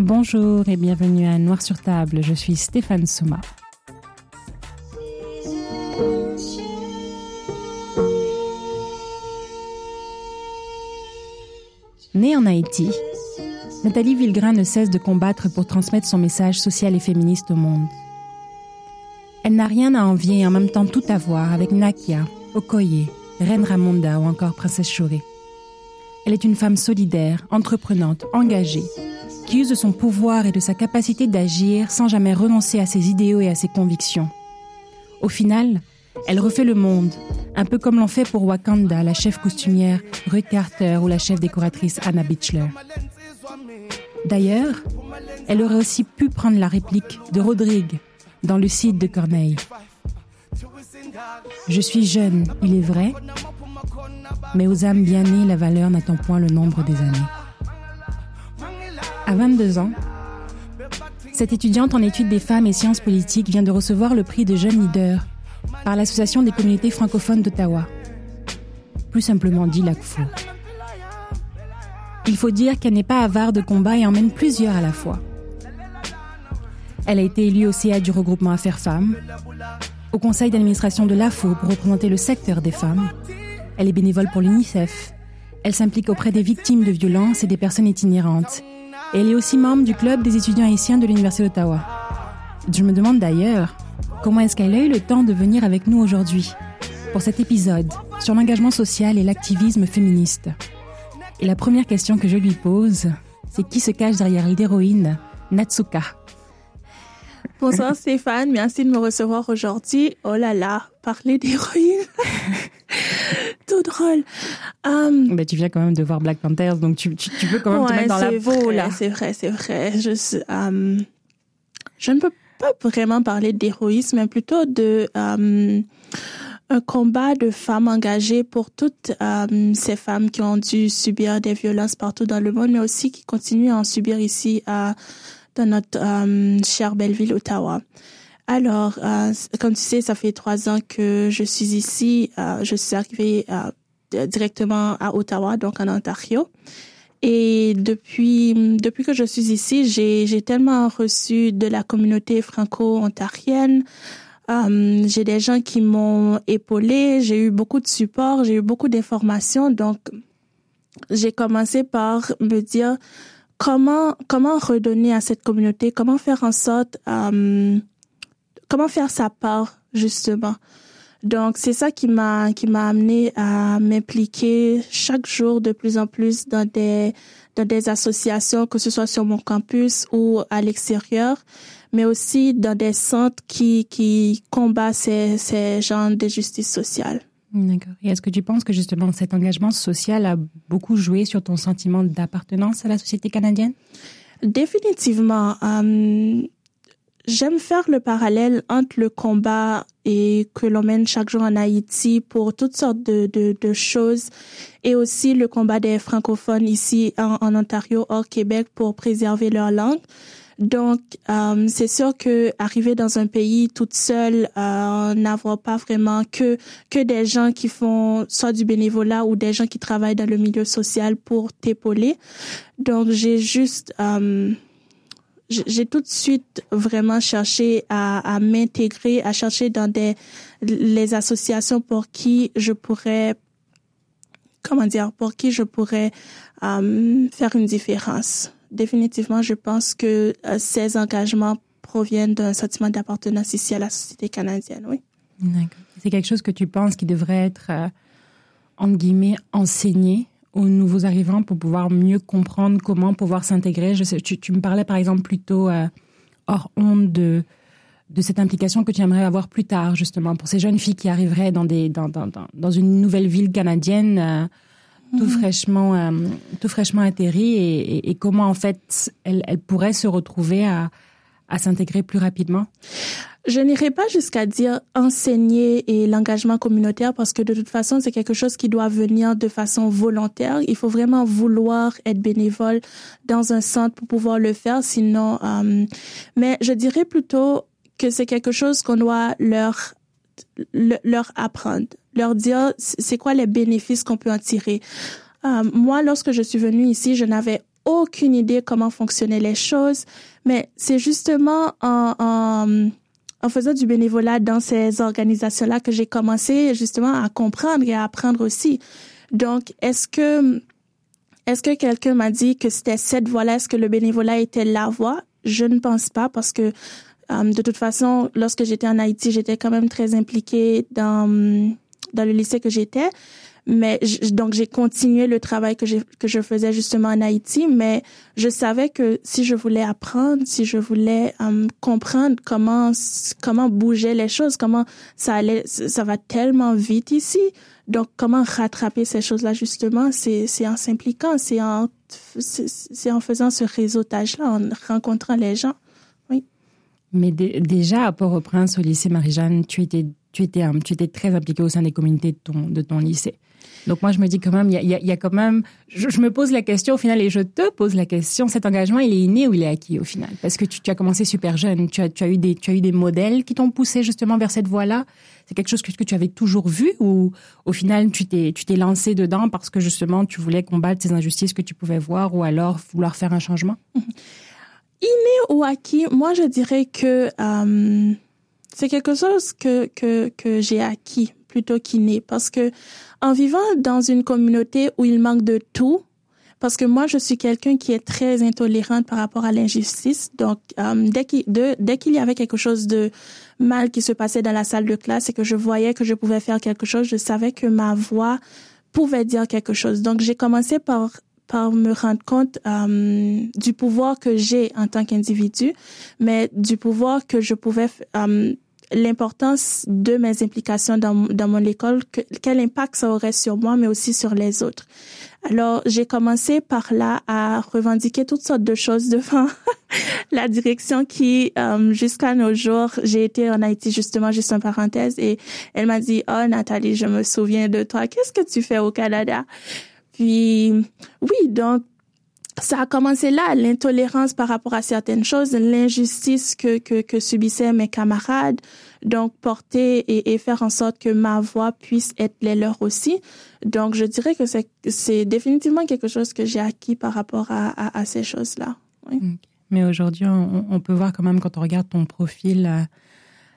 Bonjour et bienvenue à Noir sur table. Je suis Stéphane Souma. Née en Haïti, Nathalie Villegrain ne cesse de combattre pour transmettre son message social et féministe au monde. Elle n'a rien à envier et en même temps tout à voir avec Nakia, Okoye, Reine Ramonda ou encore Princesse Choré. Elle est une femme solidaire, entreprenante, engagée, qui de son pouvoir et de sa capacité d'agir sans jamais renoncer à ses idéaux et à ses convictions. Au final, elle refait le monde, un peu comme l'ont fait pour Wakanda la chef costumière Ruth Carter ou la chef décoratrice Anna Bichler. D'ailleurs, elle aurait aussi pu prendre la réplique de Rodrigue dans le site de Corneille. Je suis jeune, il est vrai, mais aux âmes bien nées, la valeur n'attend point le nombre des années. À 22 ans, cette étudiante en études des femmes et sciences politiques vient de recevoir le prix de jeune leader par l'Association des communautés francophones d'Ottawa, plus simplement dit l'ACFO. Il faut dire qu'elle n'est pas avare de combat et emmène plusieurs à la fois. Elle a été élue au CA du regroupement Affaires Femmes, au conseil d'administration de l'AFO pour représenter le secteur des femmes. Elle est bénévole pour l'UNICEF. Elle s'implique auprès des victimes de violences et des personnes itinérantes. Elle est aussi membre du club des étudiants haïtiens de l'Université d'Ottawa. Je me demande d'ailleurs comment est-ce qu'elle a eu le temps de venir avec nous aujourd'hui pour cet épisode sur l'engagement social et l'activisme féministe. Et la première question que je lui pose, c'est qui se cache derrière l'héroïne Natsuka? Bonsoir Stéphane, merci de me recevoir aujourd'hui. Oh là là, parler d'héroïne. Tout drôle. Um, tu viens quand même de voir Black Panthers, donc tu, tu, peux quand même te mettre dans la peau, là. C'est vrai, c'est vrai. Je, um, je ne peux pas vraiment parler d'héroïsme, mais plutôt de um, un combat de femmes engagées pour toutes um, ces femmes qui ont dû subir des violences partout dans le monde, mais aussi qui continuent à en subir ici à dans notre chère belle ville Ottawa. Alors, euh, comme tu sais, ça fait trois ans que je suis ici. Euh, je suis arrivée directement à Ottawa, donc en Ontario. Et depuis depuis que je suis ici, j'ai tellement reçu de la communauté franco-ontarienne. j'ai des gens qui m'ont épaulé. J'ai eu beaucoup de support. J'ai eu beaucoup d'informations. Donc, j'ai commencé par me dire comment comment redonner à cette communauté, comment faire en sorte, euh, comment faire sa part justement. Donc c'est ça qui m'a qui m'a amené à m'impliquer chaque jour de plus en plus dans des dans des associations, que ce soit sur mon campus ou à l'extérieur, mais aussi dans des centres qui qui combattent ces ces genres de justice sociale. D'accord. Et est-ce que tu penses que justement cet engagement social a beaucoup joué sur ton sentiment d'appartenance à la société canadienne? Définitivement. Euh, j'aime faire le parallèle entre le combat et que l'on mène chaque jour en Haïti pour toutes sortes de, de, de choses et aussi le combat des francophones ici en, en Ontario, hors Québec, pour préserver leur langue. Donc, euh, c'est sûr que arriver dans un pays toute seule, euh, n'avoir pas vraiment que que des gens qui font soit du bénévolat ou des gens qui travaillent dans le milieu social pour t'épauler. Donc, j'ai juste euh, j'ai tout de suite vraiment cherché à, à m'intégrer, à chercher dans des les associations pour qui je pourrais comment dire pour qui je pourrais euh, faire une différence. Définitivement, je pense que euh, ces engagements proviennent d'un sentiment d'appartenance ici à la société canadienne, oui. C'est quelque chose que tu penses qui devrait être, euh, entre guillemets, enseigné? Aux nouveaux arrivants pour pouvoir mieux comprendre comment pouvoir s'intégrer. Je sais, tu, tu, me parlais par exemple plutôt euh, hors honte de de cette implication que tu aimerais avoir plus tard, justement, pour ces jeunes filles qui arriveraient dans des dans dans, dans une nouvelle ville canadienne. Euh, tout mhm. fraîchement, euh, tout fraîchement atterri et, et, comment en fait elle, elle pourrait se retrouver à, à s'intégrer plus rapidement? Je n'irai pas jusqu'à dire enseigner et l'engagement communautaire parce que de toute façon c'est quelque chose qui doit venir de façon volontaire. Il faut vraiment vouloir être bénévole dans un centre pour pouvoir le faire, sinon. Euh, mais je dirais plutôt que c'est quelque chose qu'on doit leur leur apprendre leur dire c'est quoi les bénéfices qu'on peut en tirer. Euh, moi, lorsque je suis venue ici, je n'avais aucune idée comment fonctionnaient les choses. Mais c'est justement en, en, en faisant du bénévolat dans ces organisations-là que j'ai commencé justement à comprendre et à apprendre aussi. Donc, est-ce que est-ce que quelqu'un m'a dit que c'était cette voie-là, est-ce que le bénévolat était la voie? Je ne pense pas parce que euh, de toute façon, lorsque j'étais en Haïti, j'étais quand même très impliquée dans dans le lycée que j'étais. Mais donc j'ai continué le travail que je que je faisais justement en Haïti, mais je savais que si je voulais apprendre, si je voulais euh, comprendre comment comment bougeaient les choses, comment ça allait, ça va tellement vite ici. Donc comment rattraper ces choses-là justement, c'est en s'impliquant, c'est en c'est en faisant ce réseautage-là, en rencontrant les gens. Oui. Mais déjà à Port-au-Prince, au lycée Marie-Jeanne, tu étais tu étais, tu étais très impliqué au sein des communautés de ton, de ton lycée. Donc moi, je me dis quand même, il y a, quand même, je, me pose la question au final et je te pose la question, cet engagement, il est inné ou il est acquis au final? Parce que tu, tu as commencé super jeune, tu as, tu as eu des, tu as eu des modèles qui t'ont poussé justement vers cette voie-là. C'est quelque chose que, que tu avais toujours vu ou au final tu t'es, tu t'es lancé dedans parce que justement tu voulais combattre ces injustices que tu pouvais voir ou alors vouloir faire un changement? Inné ou acquis, moi je dirais que euh, c'est quelque chose que que que j'ai acquis plutôt qu'inné parce que en vivant dans une communauté où il manque de tout, parce que moi je suis quelqu'un qui est très intolérante par rapport à l'injustice. Donc euh, dès dès qu'il y avait quelque chose de mal qui se passait dans la salle de classe et que je voyais que je pouvais faire quelque chose, je savais que ma voix pouvait dire quelque chose. Donc j'ai commencé par par me rendre compte euh, du pouvoir que j'ai en tant qu'individu, mais du pouvoir que je pouvais euh, l'importance de mes implications dans, dans mon école, quel impact ça aurait sur moi, mais aussi sur les autres. Alors, j'ai commencé par là à revendiquer toutes sortes de choses devant la direction qui, euh, jusqu'à nos jours, j'ai été en Haïti justement, juste en parenthèse, et elle m'a dit, oh Nathalie, je me souviens de toi, qu'est-ce que tu fais au Canada? Puis, oui, donc, ça a commencé là, l'intolérance par rapport à certaines choses, l'injustice que, que, que, subissaient mes camarades, donc porter et, faire en sorte que ma voix puisse être les leurs aussi. Donc je dirais que c'est, définitivement quelque chose que j'ai acquis par rapport à, à, à ces choses-là. Mais aujourd'hui, on, on, peut voir quand même quand on regarde ton profil euh,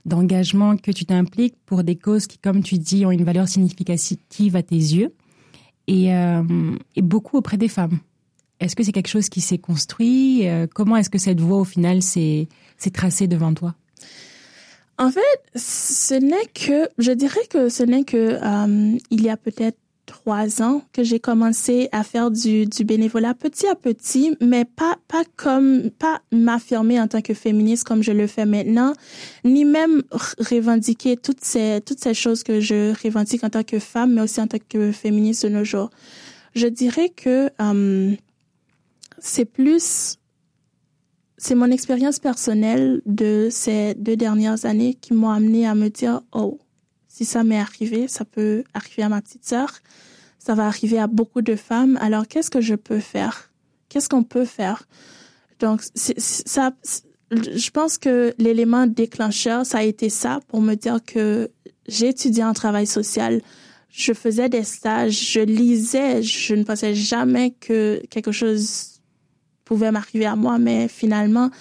d'engagement que tu t'impliques pour des causes qui, comme tu dis, ont une valeur significative à tes yeux et, euh, et beaucoup auprès des femmes. Est-ce que c'est quelque chose qui s'est construit euh, Comment est-ce que cette voie, au final, s'est tracée devant toi? En fait, ce n'est que, je dirais que ce n'est que euh, il y a peut-être trois ans que j'ai commencé à faire du, du bénévolat petit à petit, mais pas pas comme pas m'affirmer en tant que féministe comme je le fais maintenant, ni même revendiquer toutes ces toutes ces choses que je revendique en tant que femme, mais aussi en tant que féministe de nos jours. Je dirais que euh, c'est plus, c'est mon expérience personnelle de ces deux dernières années qui m'ont amené à me dire, oh, si ça m'est arrivé, ça peut arriver à ma petite sœur, ça va arriver à beaucoup de femmes. Alors, qu'est-ce que je peux faire? Qu'est-ce qu'on peut faire? Donc, je pense que l'élément déclencheur, ça a été ça pour me dire que j'ai étudié en travail social. Je faisais des stages, je lisais, je ne pensais jamais que quelque chose pouvait m'arriver à moi, mais finalement,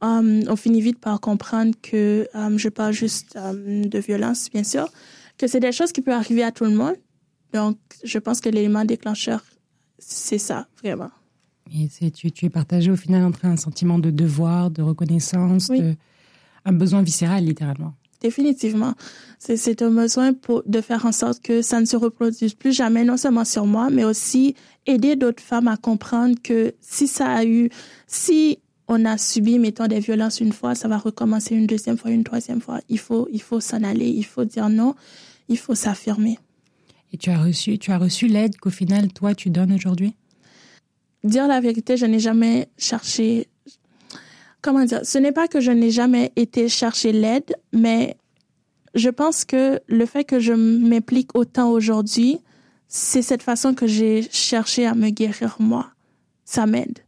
um, on finit vite par comprendre que um, je parle juste um, de violence, bien sûr, que c'est des choses qui peuvent arriver à tout le monde. Donc, je pense que l'élément déclencheur, c'est ça, vraiment. Et c'est, tu, tu es partagé au final entre un sentiment de devoir, de reconnaissance, de, un besoin viscéral, littéralement. Définitivement. C'est un besoin pour, de faire en sorte que ça ne se reproduise plus jamais, non seulement sur moi, mais aussi aider d'autres femmes à comprendre que si ça a eu, si on a subi, mettons, des violences une fois, ça va recommencer une deuxième fois, une troisième fois. Il faut, il faut s'en aller, il faut dire non, il faut s'affirmer. Et tu as reçu, tu as reçu l'aide qu'au final, toi, tu donnes aujourd'hui? Dire la vérité, je n'ai jamais cherché comment dire, ce n'est pas que je n'ai jamais été chercher l'aide, mais je pense que le fait que je m'implique autant aujourd'hui, c'est cette façon que j'ai cherché à me guérir moi. Ça m'aide.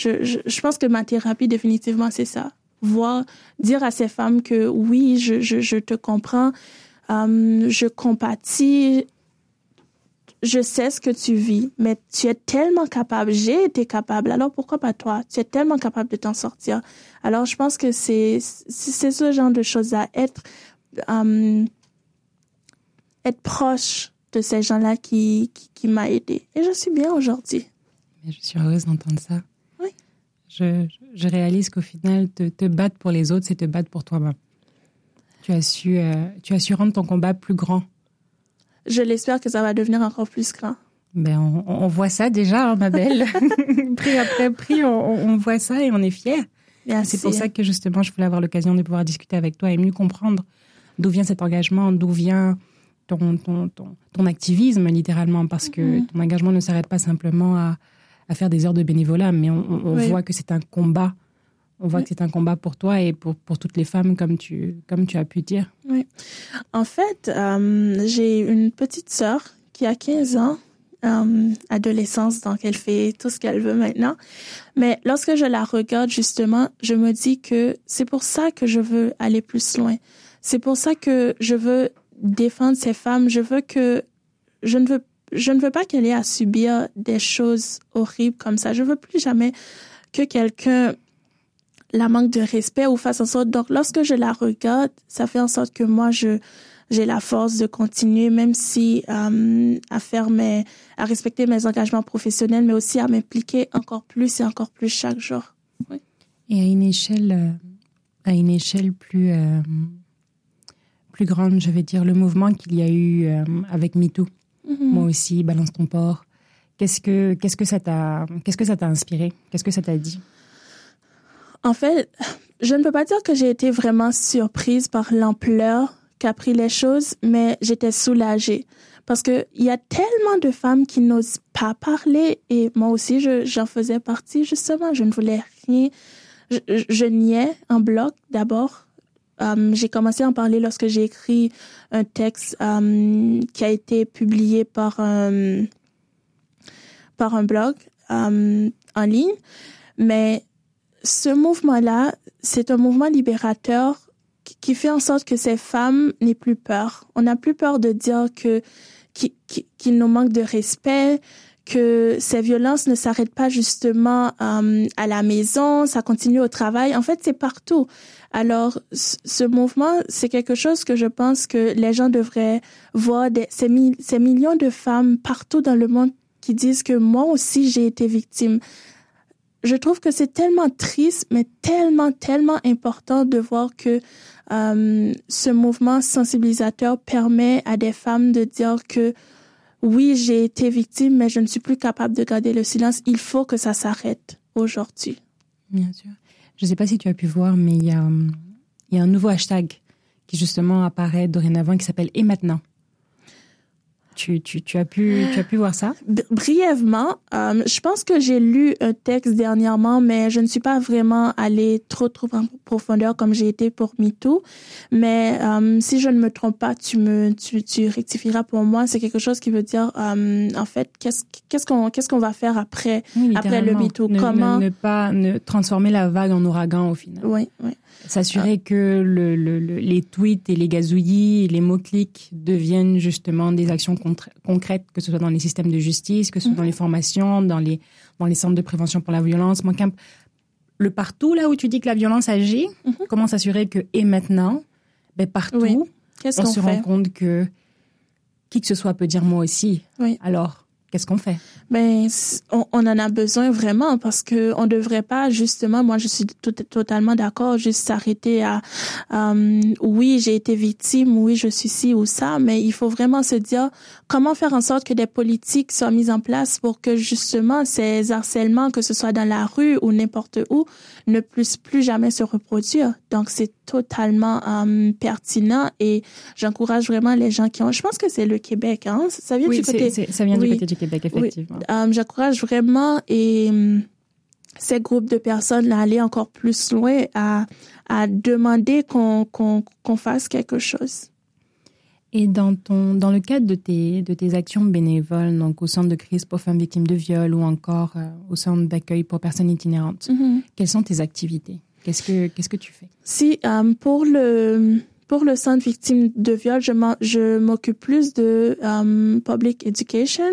Je, pense que ma thérapie, définitivement, c'est ça. Voir, dire à ces femmes que oui, je, te comprends, euh, je compatis, je sais ce que tu vis, mais tu es tellement capable, j'ai été capable, alors pourquoi pas toi? Tu es tellement capable de t'en sortir. Alors, je pense que c'est, c'est ce genre de choses à être, euh, être proche de ces gens-là qui, qui, qui m'a aidé. Et je suis bien aujourd'hui. Je suis heureuse d'entendre ça. Je, je réalise qu'au final, te, te battre pour les autres, c'est te battre pour toi-même. Tu as su, euh, tu as su rendre ton combat plus grand. Je l'espère que ça va devenir encore plus grand. Ben, on, on voit ça déjà, hein, ma belle. prix après prix, on, on, voit ça et on est fiers. C'est pour ça que justement, je voulais avoir l'occasion de pouvoir discuter avec toi et mieux comprendre d'où vient cet engagement, d'où vient ton, ton, ton, ton, activisme, littéralement, parce que mm -hmm. ton engagement ne s'arrête pas simplement à, à, faire des heures de bénévolat, mais on, on oui. voit que c'est un combat. On voit oui. que c'est un combat pour toi et pour, pour toutes les femmes, comme tu, comme tu as pu dire. Oui. En fait, euh, j'ai une petite sœur qui a 15 ans, euh, adolescence, donc elle fait tout ce qu'elle veut maintenant. Mais lorsque je la regarde, justement, je me dis que c'est pour ça que je veux aller plus loin. C'est pour ça que je veux défendre ces femmes. Je veux que je ne veux je ne veux pas qu'elle ait à subir des choses horribles comme ça. Je veux plus jamais que quelqu'un la manque de respect ou fasse en sorte. Donc, lorsque je la regarde, ça fait en sorte que moi, je j'ai la force de continuer, même si euh, à faire mes, à respecter mes engagements professionnels, mais aussi à m'impliquer encore plus et encore plus chaque jour. Oui. Et à une échelle, euh, à une échelle plus euh, plus grande, je vais dire, le mouvement qu'il y a eu euh, avec MeToo. Mm -hmm. Moi aussi, balance ton port. Qu'est-ce que qu'est-ce que ça t'a qu'est-ce que ça t'a inspiré? Qu'est-ce que ça t'a dit? En fait, je ne peux pas dire que j'ai été vraiment surprise par l'ampleur qu'a pris les choses, mais j'étais soulagée parce que il y a tellement de femmes qui n'osent pas parler et moi aussi j'en je, faisais partie justement. Je ne voulais rien. Je, je niais en bloc d'abord. Um, j'ai commencé à en parler lorsque j'ai écrit un texte um, qui a été publié par un, par un blog en ligne. Mais ce mouvement-là, c'est un mouvement libérateur qui fait en sorte que ces femmes n'aient plus peur. On n'a plus peur de dire que qu'il qui, qui nous manque de respect, que ces violences ne s'arrêtent pas justement euh, à la maison, ça continue au travail. En fait, c'est partout. Alors, ce mouvement, c'est quelque chose que je pense que les gens devraient voir des, ces, mi ces millions de femmes partout dans le monde qui disent que moi aussi j'ai été victime je trouve que c'est tellement triste, mais tellement, tellement important de voir que euh, ce mouvement sensibilisateur permet à des femmes de dire que oui, j'ai été victime, mais je ne suis plus capable de garder le silence. Il faut que ça s'arrête aujourd'hui. Bien sûr. Je ne sais pas si tu as pu voir, mais il y a, il y a un nouveau hashtag qui justement apparaît dorénavant qui s'appelle Et maintenant. Tu, tu, tu, as pu, tu as pu voir ça? Brièvement, euh, je pense que j'ai lu un texte dernièrement, mais je ne suis pas vraiment allée trop, trop en profondeur comme j'ai été pour MeToo. Mais euh, si je ne me trompe pas, tu me tu, tu rectifieras pour moi. C'est quelque chose qui veut dire, euh, en fait, qu'est-ce qu'est-ce qu'on qu'est-ce qu'on va faire après, oui, après le MeToo? Ne, Comment ne, ne, pas ne transformer la vague en ouragan au final. Oui, oui. S'assurer ah. que le, le, le, les tweets et les gazouillis, les mots-clics deviennent justement des actions concrètes, que ce soit dans les systèmes de justice, que ce soit dans les formations, dans les, dans les centres de prévention pour la violence. Le partout là où tu dis que la violence agit, -hmm. comment s'assurer que, et maintenant, ben partout, oui. on, on se rend compte que qui que ce soit peut dire moi aussi. Oui. Alors, Qu'est-ce qu'on fait? Ben, on, en a besoin vraiment parce que on devrait pas justement. Moi, je suis totalement d'accord. Juste s'arrêter à euh, oui, j'ai été victime, oui, je suis ci ou ça, mais il faut vraiment se dire comment faire en sorte que des politiques soient mises en place pour que justement ces harcèlements, que ce soit dans la rue ou n'importe où, ne puissent plus jamais se reproduire. Donc, c'est totalement euh, pertinent et j'encourage vraiment les gens qui ont. Je pense que c'est le Québec, hein? Ça vient oui, du côté. ça vient oui. du côté du Québec, effectivement. Oui. Euh, j'encourage vraiment et ces groupes de personnes à aller encore plus loin, à, à demander qu'on qu qu fasse quelque chose. Et dans, ton, dans le cadre de tes, de tes actions bénévoles, donc au centre de crise pour femmes victimes de viol ou encore euh, au centre d'accueil pour personnes itinérantes, -hmm. quelles sont tes activités? Qu'est-ce que, qu'est-ce que tu fais? Si, um, pour le pour le centre victime de viol, je m'occupe plus de um, public education,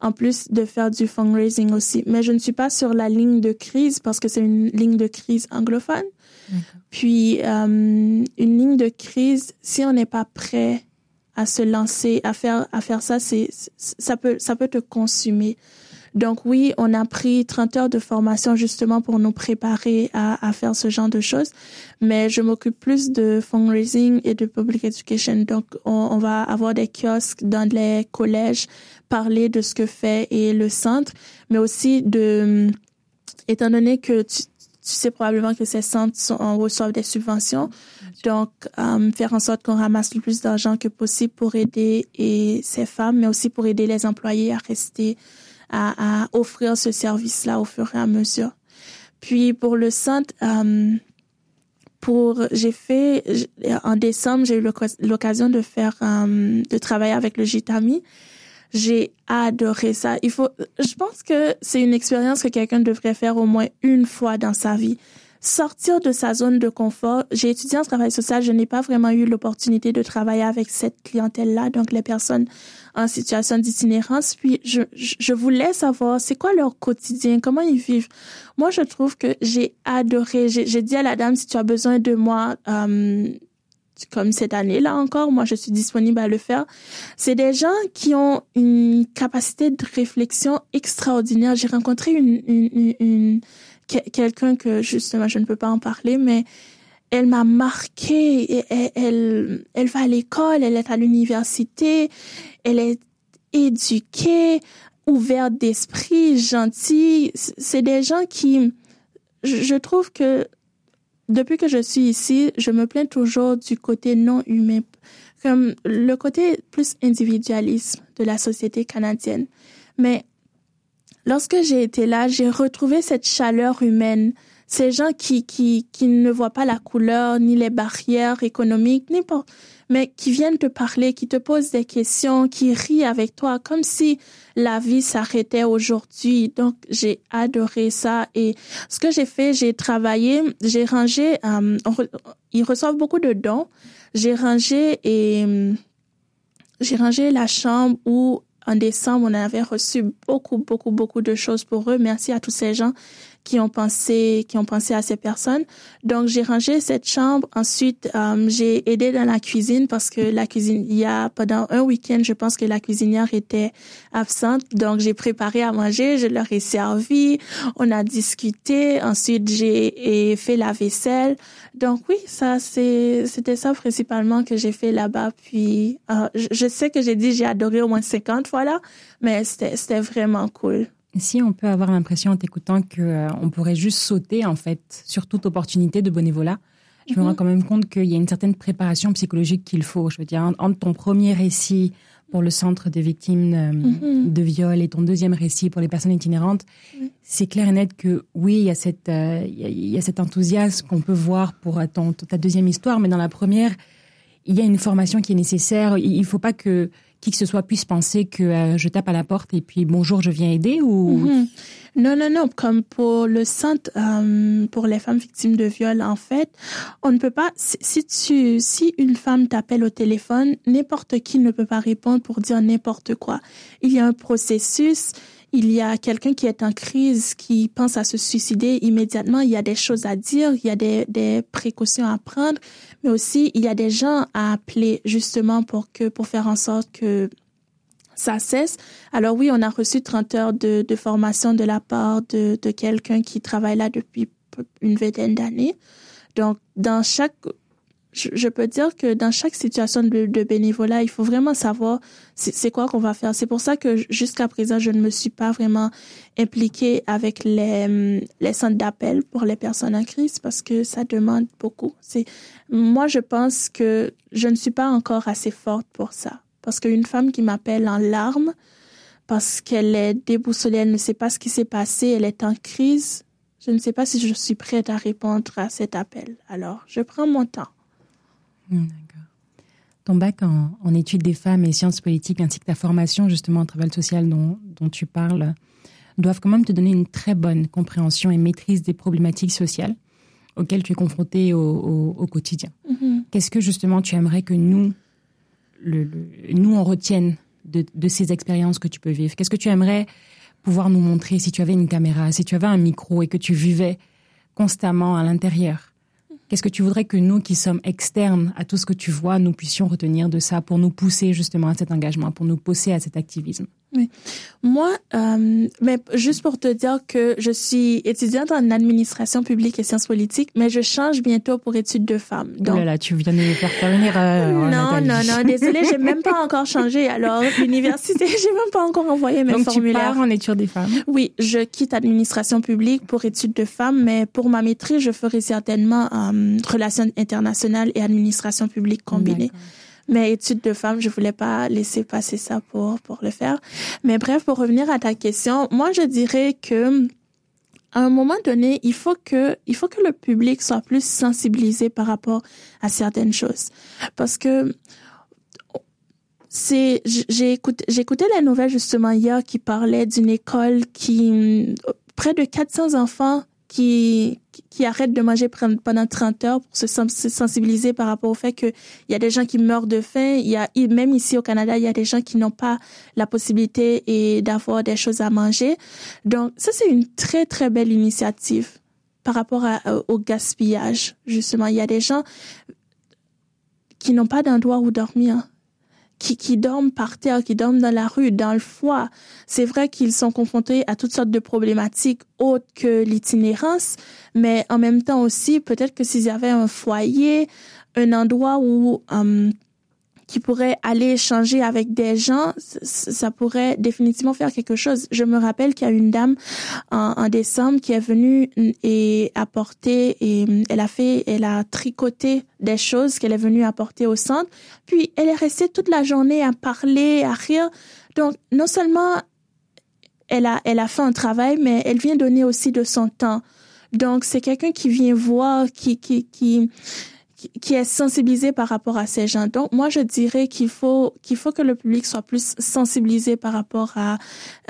en plus de faire du fundraising aussi. Mais je ne suis pas sur la ligne de crise parce que c'est une ligne de crise anglophone. Puis une ligne de crise, si on n'est pas prêt à se lancer, à faire à faire ça, c'est ça peut ça peut te consumer. Donc oui, on a pris 30 heures de formation justement pour nous préparer à, à faire ce genre de choses. Mais je m'occupe plus de fundraising et de public education. Donc on, on, va avoir des kiosques dans les collèges, parler de ce que fait et le centre, mais aussi de, étant donné que tu, tu sais probablement que ces centres sont, on reçoivent des subventions. Donc, euh, faire en sorte qu'on ramasse le plus d'argent que possible pour aider et ces femmes, mais aussi pour aider les employés à rester à, offrir ce service-là au fur et à mesure. Puis pour le centre, euh, pour j'ai fait en décembre, j'ai eu l'occasion de faire euh, de travailler avec le Gitami. J'ai adoré ça. Il faut, je pense que c'est une expérience que quelqu'un devrait faire au moins une fois dans sa vie sortir de sa zone de confort. J'ai étudié en travail social, je n'ai pas vraiment eu l'opportunité de travailler avec cette clientèle-là, donc les personnes en situation d'itinérance. Puis je, je voulais savoir c'est quoi leur quotidien, comment ils vivent? Moi, je trouve que j'ai adoré. J'ai dit à la dame si tu as besoin de moi. Euh, comme cette année-là encore, moi je suis disponible à le faire. C'est des gens qui ont une capacité de réflexion extraordinaire. J'ai rencontré une, une, une, quelqu'un que justement je ne peux pas en parler, mais elle m'a marqué. Elle, elle, elle va à l'école, elle est à l'université, elle est éduquée, ouverte d'esprit, gentille. C'est des gens qui, je trouve que depuis que je suis ici, je me plains toujours du côté non humain, comme le côté plus individualisme de la société canadienne. Mais Lorsque j'ai été là, j'ai retrouvé cette chaleur humaine, ces gens qui, qui, qui ne voient pas la couleur, ni les barrières économiques, n'importe, mais qui viennent te parler, qui te posent des questions, qui rient avec toi, comme si la vie s'arrêtait aujourd'hui. Donc, j'ai adoré ça. Et ce que j'ai fait, j'ai travaillé, j'ai rangé, euh, ils reçoivent beaucoup de dons. J'ai rangé et, j'ai rangé la chambre où en décembre, on avait reçu beaucoup, beaucoup, beaucoup de choses pour eux. Merci à tous ces gens qui ont pensé, qui ont pensé à ces personnes. Donc j'ai rangé cette chambre. Ensuite, euh, j'ai aidé dans la cuisine parce que la cuisine, il y a pendant un week-end, je pense que la cuisinière était absente. Donc j'ai préparé à manger, je leur ai servi, on a discuté. Ensuite, j'ai fait la vaisselle. Donc oui, ça c'est, c'était ça principalement que j'ai fait là-bas. Puis euh, je, sais que j'ai dit j'ai adoré au moins 50 fois là, mais c'était, c'était vraiment cool. Si on peut avoir l'impression en t'écoutant qu'on euh, pourrait juste sauter en fait sur toute opportunité de bénévolat, je me rends mhm. quand même compte qu'il y a une certaine préparation psychologique qu'il faut. Je veux dire, entre ton premier récit pour le centre des victimes euh, mhm. de viol et ton deuxième récit pour les personnes itinérantes, c'est clair et net que oui, il y a, cette, euh, il y a cet enthousiasme qu'on peut voir pour ton, ta deuxième histoire, mais dans la première, il y a une formation qui est nécessaire. Il ne faut pas que qui que ce soit puisse penser que euh, je tape à la porte et puis bonjour, je viens aider ou? Mhm. Non, non, non. Comme pour le centre euh, pour les femmes victimes de viol, en fait, on ne peut pas. Si tu, si une femme t'appelle au téléphone, n'importe qui ne peut pas répondre pour dire n'importe quoi. Il y a un processus il y a quelqu'un qui est en crise, qui pense à se suicider immédiatement, il y a des choses à dire, il y a des, des précautions à prendre, mais aussi il y a des gens à appeler justement pour que pour faire en sorte que ça cesse. Alors oui, on a reçu 30 heures de, de formation de la part de, de quelqu'un qui travaille là depuis une vingtaine d'années. Donc, dans chaque je, peux dire que dans chaque situation de, de bénévolat, il faut vraiment savoir c'est quoi qu'on va faire. C'est pour ça que jusqu'à présent, je ne me suis pas vraiment impliquée avec les, les centres d'appel pour les personnes en crise parce que ça demande beaucoup. C'est moi, je pense que je ne suis pas encore assez forte pour ça parce qu'une femme qui m'appelle en larmes parce qu'elle est déboussolée, elle ne sait pas ce qui s'est passé, elle est en crise. Je ne sais pas si je suis prête à répondre à cet appel. Alors, je prends mon temps. D'accord. Ton bac en, études des femmes et sciences politiques ainsi que ta formation justement en travail social dont, tu parles doivent quand même te donner une très bonne compréhension et maîtrise des problématiques sociales auxquelles tu es confrontée au, quotidien. Mm-hmm. Qu'est-ce que justement tu aimerais que nous, le, nous, on retienne de, de ces expériences que tu peux vivre? Qu'est-ce que tu aimerais pouvoir nous montrer si tu avais une caméra, si tu avais un micro et que tu vivais constamment à l'intérieur Qu'est-ce que tu voudrais que nous, qui sommes externes à tout ce que tu vois, nous puissions retenir de ça pour nous pousser justement à cet engagement, pour nous pousser à cet activisme? Oui. Moi, euh, mais juste pour te dire que je suis étudiante en administration publique et sciences politiques, mais je change bientôt pour études de femmes. Oh Donc, là, tu viens de me faire faire une erreur. Non, non, non, désolée, j'ai même pas encore changé. Alors, l'université, j'ai même pas encore envoyé mes Donc, formulaires. Donc, tu pars en études des femmes? Oui, je quitte administration publique pour études de femmes, mais pour ma maîtrise, je ferai certainement euh, relations internationales et administration publique combinées mais études de femmes, je voulais pas laisser passer ça pour pour le faire. Mais bref, pour revenir à ta question, moi je dirais que à un moment donné, il faut que il faut que le public soit plus sensibilisé par rapport à certaines choses, parce que c'est j'ai écouté écouté la nouvelle justement hier qui parlait d'une école qui près de 400 enfants qui, qui arrêtent de manger pendant 30 heures pour se sensibiliser par rapport au fait qu'il y a des gens qui meurent de faim. Il y a, même ici au Canada, il y a des gens qui n'ont pas la possibilité et d'avoir des choses à manger. Donc, ça, c'est une très, très belle initiative par rapport au gaspillage. Justement, il y a des gens qui n'ont pas d'endroit où dormir qui, qui dorment par terre, qui dorment dans la rue, dans le foie. C'est vrai qu'ils sont confrontés à toutes sortes de problématiques autres que l'itinérance, mais en même temps aussi, peut-être que s'ils avaient un foyer, un endroit où euh, qui pourrait aller échanger avec des gens, ça pourrait définitivement faire quelque chose. Je me rappelle qu'il y a une dame en, décembre qui est venue et apporter et elle a fait, elle a tricoté des choses qu'elle est venue apporter au centre. Puis elle est restée toute la journée à parler, à rire. Donc non seulement elle a, elle a fait un travail, mais elle vient donner aussi de son temps. Donc c'est quelqu'un qui vient voir, qui, qui, qui, qui est sensibilisé par rapport à ces gens. Donc moi je dirais qu'il faut qu'il faut que le public soit plus sensibilisé par rapport à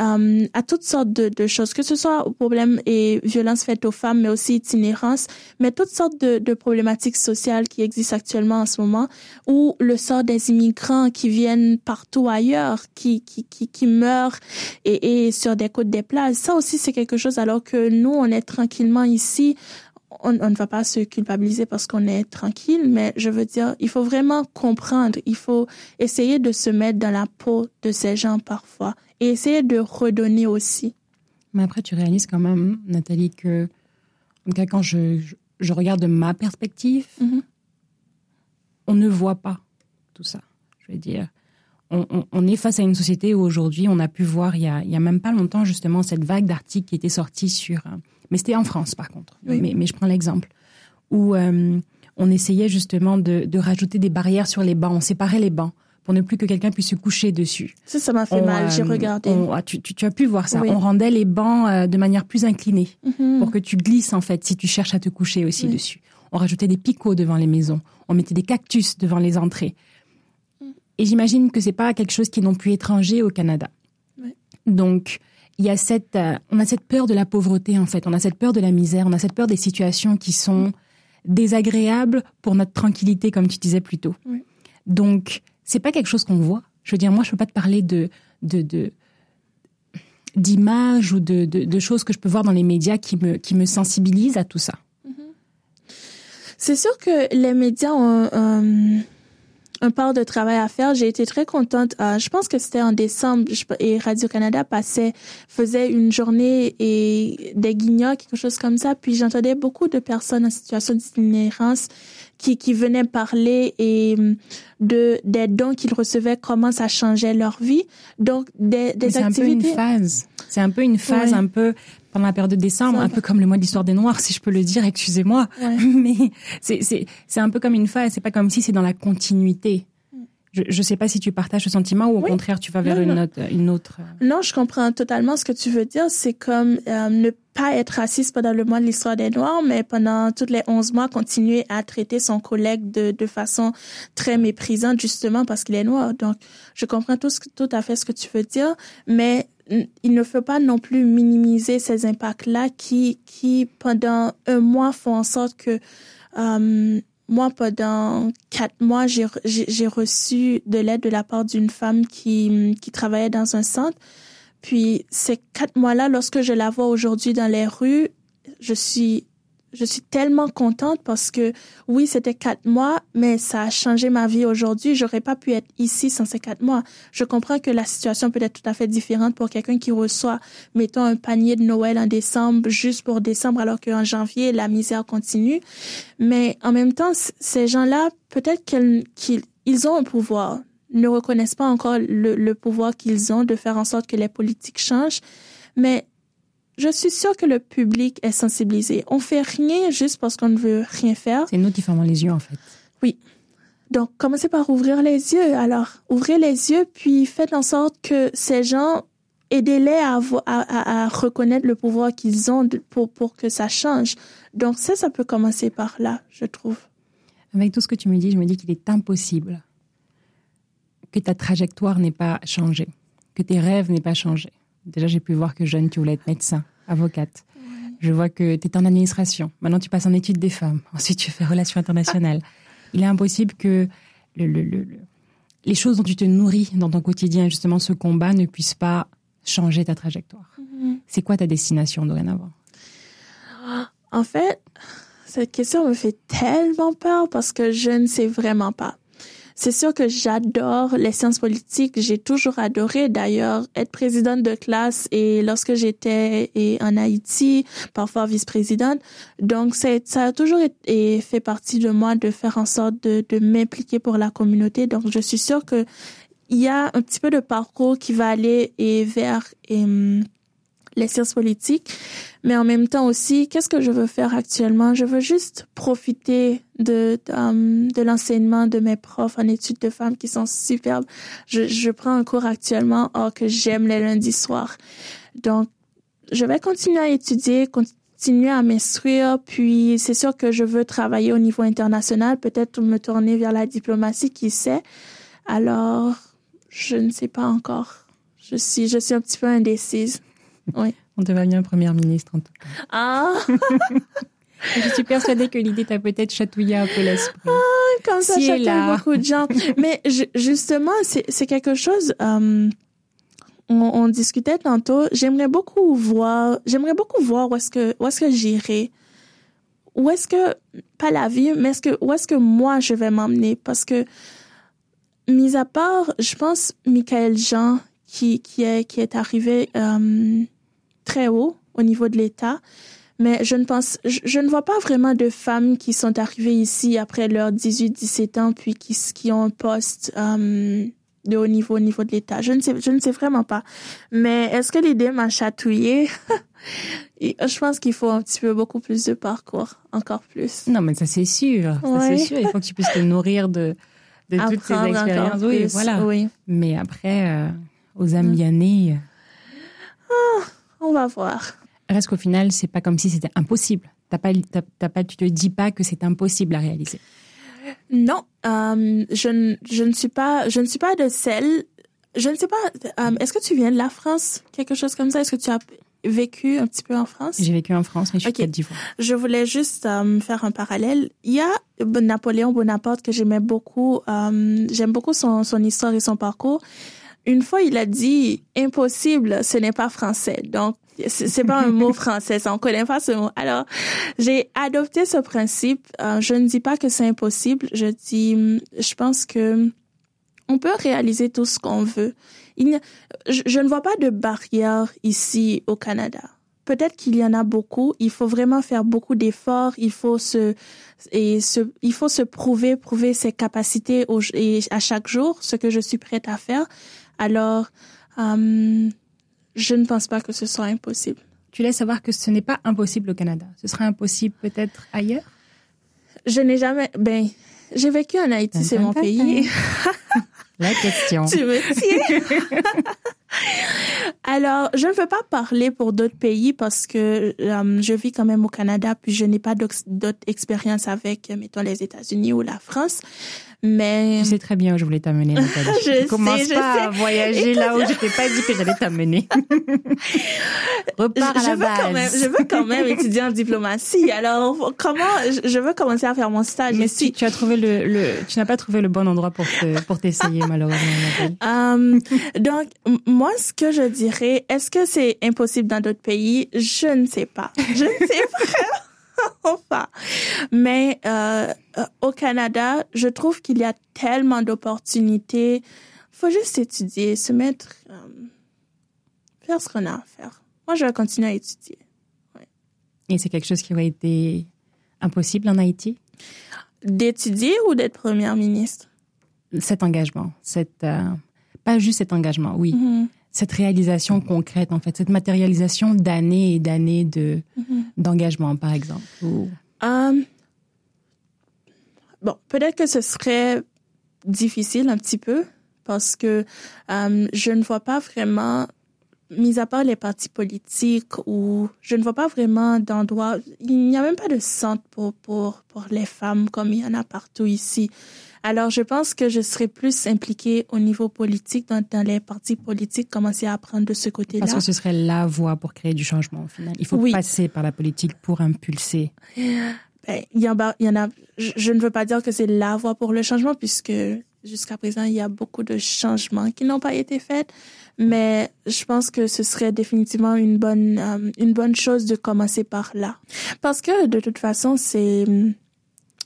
euh, à toutes sortes de, de, choses, que ce soit aux problèmes et violences faites aux femmes, mais aussi itinérance, mais toutes sortes de, de problématiques sociales qui existent actuellement en ce moment, ou le sort des immigrants qui viennent partout ailleurs, qui qui qui, qui meurent et, et sur des côtes des plages. Ça aussi c'est quelque chose alors que nous on est tranquillement ici on, ne va pas se culpabiliser parce qu'on est tranquille, mais je veux dire, il faut vraiment comprendre, il faut essayer de se mettre dans la peau de ces gens parfois et essayer de redonner aussi. Mais après, tu réalises quand même, Nathalie, que quand je, je, regarde de ma perspective, mm-hmm. on ne voit pas tout ça. Je veux dire, on, est face à une société où aujourd'hui, on a pu voir, il y a, il y a même pas longtemps, justement, cette vague d'articles qui était sortie sur mais c'était en France, par contre. Mais, mais, je prends l'exemple où euh, on essayait justement de, de, rajouter des barrières sur les bancs. On séparait les bancs pour ne plus que quelqu'un puisse se coucher dessus. Ça, ça m'a fait mal. J'ai euh, regardé. Ah, tu, tu, as pu voir ça. On rendait les bancs euh, de manière plus inclinée mhm. pour que tu glisses en fait si tu cherches à te coucher aussi dessus. On rajoutait des picots devant les maisons. On mettait des cactus devant les entrées. Mm. Et j'imagine que c'est pas quelque chose qui est non plus étranger au Canada. Donc, il y a cette, euh, on a cette peur de la pauvreté en fait, on a cette peur de la misère, on a cette peur des situations qui sont désagréables pour notre tranquillité, comme tu disais plus tôt. Oui. Donc, c'est pas quelque chose qu'on voit. Je veux dire, moi, je peux pas te parler de, de, de d'images ou de, de, de, choses que je peux voir dans les médias qui me, qui me sensibilisent à tout ça. Mm-hmm. C'est sûr que les médias ont, euh, un part de travail à faire. J'ai été très contente. Euh, je pense que c'était en décembre et Radio-Canada passait, faisait une journée et des guignols, quelque chose comme ça. Puis j'entendais beaucoup de personnes en situation d'itinérance qui, qui venaient parler et mm, de des dons qu'ils recevaient, comment ça changeait leur vie. Donc des, des activités. C'est un peu une phase. C'est un peu une phase un peu pendant la période de décembre, un peu comme le mois de l'histoire des Noirs, si je peux le dire, excusez-moi. Mais c'est, c'est, c'est un peu comme une phase, c'est pas comme si c'est dans la continuité. Je ne sais pas si tu partages ce sentiment ou au contraire tu vas vers une, Autre, une autre. Euh, non, je comprends totalement ce que tu veux dire. C'est comme euh, ne pas être raciste pendant le mois de l'histoire des Noirs, mais pendant tous les 11 mois continuer à traiter son collègue de, de façon très méprisante justement parce qu'il est noir. Donc, je comprends tout, tout à fait ce que tu veux dire, mais il ne faut pas non plus minimiser ces impacts-là qui, qui, pendant un mois, font en sorte que euh, moi, pendant quatre mois, j'ai reçu de l'aide de la part d'une femme qui, qui travaillait dans un centre. Puis ces quatre mois-là, lorsque je la vois aujourd'hui dans les rues, je suis je suis tellement contente parce que oui, c'était quatre mois, mais ça a changé ma vie aujourd'hui. J'aurais pas pu être ici sans ces quatre mois. Je comprends que la situation peut être tout à fait différente pour quelqu'un qui reçoit, mettons, un panier de Noël en décembre, juste pour décembre, alors qu'en janvier, la misère continue. Mais en même temps, ces gens-là, peut-être qu'ils ont un pouvoir, ne reconnaissent pas encore le, le pouvoir qu'ils ont de faire en sorte que les politiques changent. Mais je suis sûre que le public est sensibilisé. On fait rien juste parce qu'on ne veut rien faire. C'est nous qui fermons les yeux, en fait. Oui. Donc, commencez par ouvrir les yeux. Alors, ouvrez les yeux, puis faites en sorte que ces gens, aidez-les à, à, à, reconnaître le pouvoir qu'ils ont pour, pour que ça change. Donc, ça, ça peut commencer par là, je trouve. Avec tout ce que tu me dis, je me dis qu'il est impossible que ta trajectoire n'ait pas changé, que tes rêves n'aient pas changé Déjà, j'ai pu voir que jeune, tu voulais être médecin, avocate. Je vois que tu es en administration. Maintenant, tu passes en études des femmes. Ensuite, tu fais relations internationales. Il est impossible que le, les choses dont tu te nourris dans ton quotidien, justement ce combat, ne puissent pas changer ta trajectoire. Mm-hmm. C'est quoi ta destination dorénavant? En fait, cette question me fait tellement peur parce que je ne sais vraiment pas. C'est sûr que j'adore les sciences politiques. J'ai toujours adoré d'ailleurs être présidente de classe et lorsque j'étais en Haïti, parfois vice-présidente. Donc ça a toujours fait partie de moi de faire en sorte de, m'impliquer pour la communauté. Donc je suis sûre que il y a un petit peu de parcours qui va aller et vers hum, les sciences politiques, mais en même temps aussi, qu'est-ce que je veux faire actuellement? Je veux juste profiter de de, de l'enseignement de mes profs en études de femmes qui sont superbes. Je, je prends un cours actuellement or que j'aime les lundis soirs. Donc, je vais continuer à étudier, continuer à m'instruire, puis c'est sûr que je veux travailler au niveau international, peut-être me tourner vers la diplomatie, qui sait? Alors, je ne sais pas encore. Je suis, je suis un petit peu indécise. Oui. On bien première ministre en tout cas. Ah Je suis persuadée que l'idée t'a peut-être chatouillé un peu l'esprit. Ah, comme ça si chatouille beaucoup de gens. Mais justement, c'est quelque chose. Euh, on, on, discutait tantôt. J'aimerais beaucoup voir. J'aimerais beaucoup voir où est-ce que où est-ce que j'irai. Où est-ce que pas la vie, mais est-ce que où est-ce que moi je vais m'emmener? Parce que mis à part, je pense Michael Jean qui qui est qui est arrivé. Euh, très haut au niveau de l'État. Mais je ne pense, je, ne vois pas vraiment de femmes qui sont arrivées ici après leurs 18-17 ans puis qui, qui ont un poste euh, de haut niveau au niveau de l'État. Je ne sais, je ne sais vraiment pas. Mais est-ce que l'idée m'a chatouillé? Je pense qu'il faut un petit peu beaucoup plus de parcours, encore plus. Non, mais ça c'est sûr, ça c'est sûr. Il faut que tu puisses te nourrir de, de toutes ces expériences. Oui, voilà. Oui. Mais après, euh, aux âmes bien ah. On va voir. Reste qu'au final, c'est pas comme si c'était impossible. T'as pas, t'as, pas, tu te dis pas que c'est impossible à réaliser. Non, euh, je, je ne suis pas, je ne suis pas de celle. Je ne sais pas. Euh, est-ce que tu viens de la France, quelque chose comme ça? Est-ce que tu as vécu un petit peu en France? J'ai vécu en France, mais je suis okay. Je voulais juste euh, faire un parallèle. Il y a Napoléon Bonaparte que j'aimais beaucoup. j'aime beaucoup son, son histoire et son parcours une fois, il a dit impossible, ce n'est pas français. Donc, c'est pas un mot français, on connaît pas ce mot. Alors, j'ai adopté ce principe. Euh, je ne dis pas que c'est impossible. Je dis, je pense que on peut réaliser tout ce qu'on veut. Il je, je ne vois pas de barrière ici au Canada. Peut-être qu'il y en a beaucoup. Il faut vraiment faire beaucoup d'efforts. Il faut se et se, il faut se prouver, prouver ses capacités au, et à chaque jour, ce que je suis prête à faire. Alors, euh, je ne pense pas que ce soit impossible. Tu laisses savoir que ce n'est pas impossible au Canada. Ce serait impossible peut-être ailleurs? Je n'ai jamais... Ben, j'ai vécu en Haïti, c'est mon pays. La question. tu me tiens. Alors, je ne veux pas parler pour d'autres pays parce que euh, je vis quand même au Canada, puis je n'ai pas d'autres expériences avec, mettons, les États-Unis ou la France. Mais tu sais très bien où je voulais t'amener. je commence sais, pas je à voyager là où je t'ai pas dit que j'allais t'amener. Repars à je la veux base. Quand même, je veux quand même étudier en diplomatie. Alors comment je veux commencer à faire mon stage Mais si tu as trouvé le, le tu n'as pas trouvé le bon endroit pour te, pour t'essayer malheureusement. Um, donc moi ce que je dirais, est-ce que c'est impossible dans d'autres pays? Je ne sais pas. Je ne sais vraiment enfin. Mais euh, au Canada, je trouve qu'il y a tellement d'opportunités. faut juste étudier, se mettre, euh, faire ce qu'on a à faire. Moi, je vais continuer à étudier. Ouais. Et c'est quelque chose qui aurait été impossible en Haïti? D'étudier ou d'être première ministre? Cet engagement, cette, euh, pas juste cet engagement, oui. Mm -hmm cette réalisation concrète, en fait, cette matérialisation d'années et d'années de mm-hmm. d'engagement, par exemple ou... um, Bon, peut-être que ce serait difficile un petit peu parce que um, je ne vois pas vraiment, mis à part les partis politiques, ou je ne vois pas vraiment d'endroit, il n'y a même pas de centre pour, pour, pour les femmes comme il y en a partout ici. Alors, je pense que je serais plus impliquée au niveau politique, dans, dans les partis politiques, commencer à apprendre de ce côté-là. Parce que ce serait la voie pour créer du changement, au final. Il faut oui. passer par la politique pour impulser. Ben, il, y en a, il y en a, je, je ne veux pas dire que c'est la voie pour le changement, puisque jusqu'à présent, il y a beaucoup de changements qui n'ont pas été faits. Mais je pense que ce serait définitivement une bonne, euh, une bonne chose de commencer par là. Parce que, de toute façon, c'est,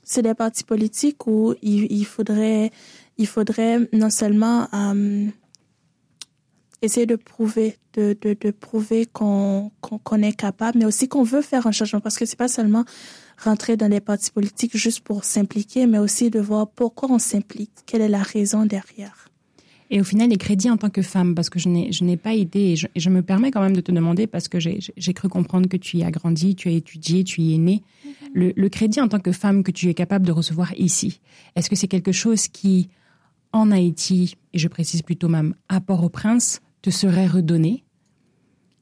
c'est des partis politiques où il, il, faudrait, il faudrait non seulement euh, essayer de prouver, de, de, de prouver qu'on qu'on est capable, mais aussi qu'on veut faire un changement. Parce que c'est pas seulement rentrer dans les partis politiques juste pour s'impliquer, mais aussi de voir pourquoi on s'implique, quelle est la raison derrière. Et au final, les crédits en tant que femme, parce que je n'ai, je n'ai pas idée, et je, et je, me permets quand même de te demander, parce que j'ai, j'ai cru comprendre que tu y as grandi, tu as étudié, tu y es née. Mm -hmm. le, le, crédit en tant que femme que tu es capable de recevoir ici, est-ce que c'est quelque chose qui, en Haïti, et je précise plutôt même à Port-au-Prince, te serait redonné?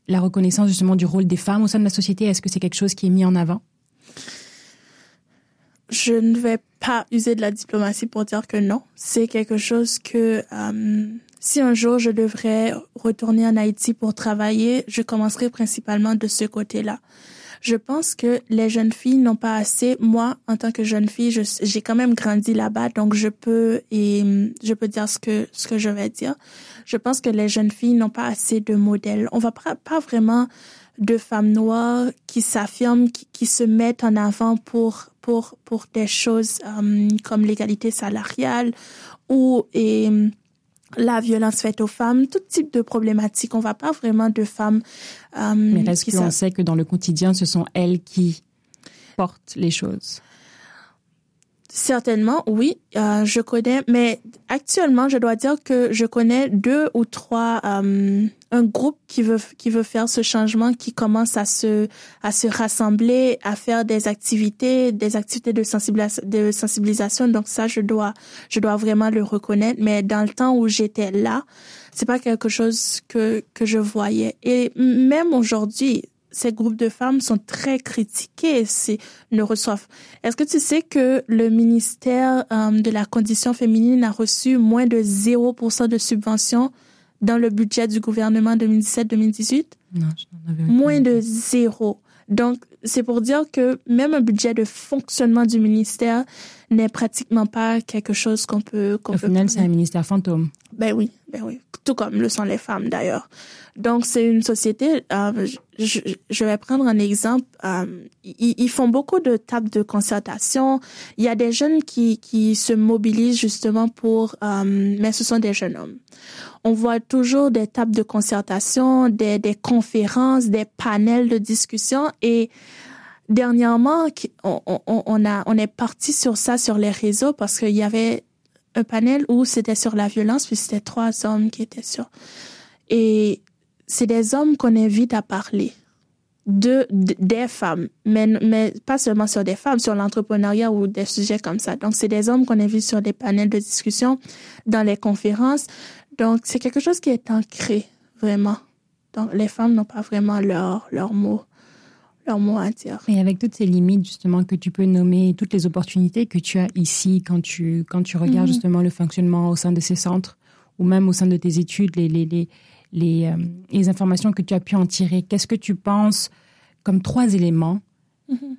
La reconnaissance justement du rôle des femmes au sein de la société, est-ce que c'est quelque chose qui est mis en avant? Je ne vais pas user de la diplomatie pour dire que non. C'est quelque chose que euh, si un jour je devrais retourner en Haïti pour travailler, je commencerai principalement de ce côté-là. Je pense que les jeunes filles n'ont pas assez. Moi, en tant que jeune fille, j'ai quand même grandi là-bas, donc je peux et je peux dire ce que ce que je vais dire. Je pense que les jeunes filles n'ont pas assez de modèles. On va pas, pas vraiment de femmes noires qui s'affirment, qui, qui, se mettent en avant pour pour pour des choses um, comme l'égalité salariale ou et la violence faite aux femmes, tout type de problématiques. On va pas vraiment de femmes. Um, Mais est-ce qu'on sait que dans le quotidien, ce sont elles qui portent les choses? Certainement, oui, euh, je connais, mais actuellement, je dois dire que je connais deux ou trois, euh, un groupe qui veut qui veut faire ce changement, qui commence à se à se rassembler, à faire des activités, des activités de sensibilisation, de sensibilisation. Donc ça, je dois je dois vraiment le reconnaître. Mais dans le temps où j'étais là, c'est pas quelque chose que que je voyais. Et même aujourd'hui, ces groupes de femmes sont très critiqués, c'est, ne reçoivent. Est-ce que tu sais que le ministère euh, de la condition féminine a reçu moins de 0% de subventions dans le budget du gouvernement 2017-2018? Non, je n'en avais Moins de zéro. Donc, c'est pour dire que même un budget de fonctionnement du ministère n'est pratiquement pas quelque chose qu'on peut... Qu Au peut final, c'est un ministère fantôme. Ben oui, ben oui. Tout comme le sont les femmes, d'ailleurs. Donc, c'est une société... Euh, je, vais prendre un exemple. Euh, ils, ils, font beaucoup de tables de concertation. Il y a des jeunes qui, qui se mobilisent justement pour... Euh, mais ce sont des jeunes hommes. On voit toujours des tables de concertation, des, des conférences, des panels de discussion et dernièrement, on, on, on, a, on est parti sur ça sur les réseaux parce qu'il y avait un panel où c'était sur la violence, puis c'était trois hommes qui étaient sur. Et c'est des hommes qu'on invite à parler de, de, des femmes, mais, mais pas seulement sur des femmes, sur l'entrepreneuriat ou des sujets comme ça. Donc, c'est des hommes qu'on invite sur des panels de discussion, dans les conférences. Donc, c'est quelque chose qui est ancré, vraiment, Donc, les femmes n'ont pas vraiment leur, leur mot leur mot à dire. Et avec toutes ces limites justement que tu peux nommer, toutes les opportunités que tu as ici quand tu quand tu regardes mhm. justement le fonctionnement au sein de ces centres ou même au sein de tes études, les les les les, euh, les informations que tu as pu en tirer, qu'est-ce que tu penses comme trois éléments mhm.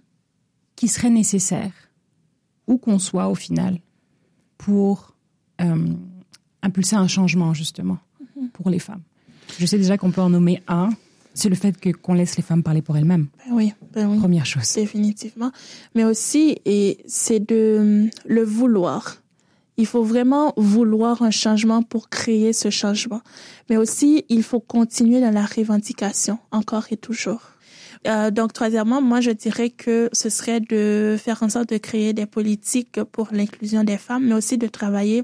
qui seraient nécessaires où qu'on soit au final pour euh, impulser un changement justement mhm. pour les femmes? Je sais déjà qu'on peut en nommer un, c'est le fait que qu'on laisse les femmes parler pour elles-mêmes. Ben oui, ben oui. Première chose. Définitivement. Mais aussi, et c'est de le vouloir. Il faut vraiment vouloir un changement pour créer ce changement. Mais aussi, il faut continuer dans la revendication, encore et toujours. Euh, donc, troisièmement, moi, je dirais que ce serait de faire en sorte de créer des politiques pour l'inclusion des femmes, mais aussi de travailler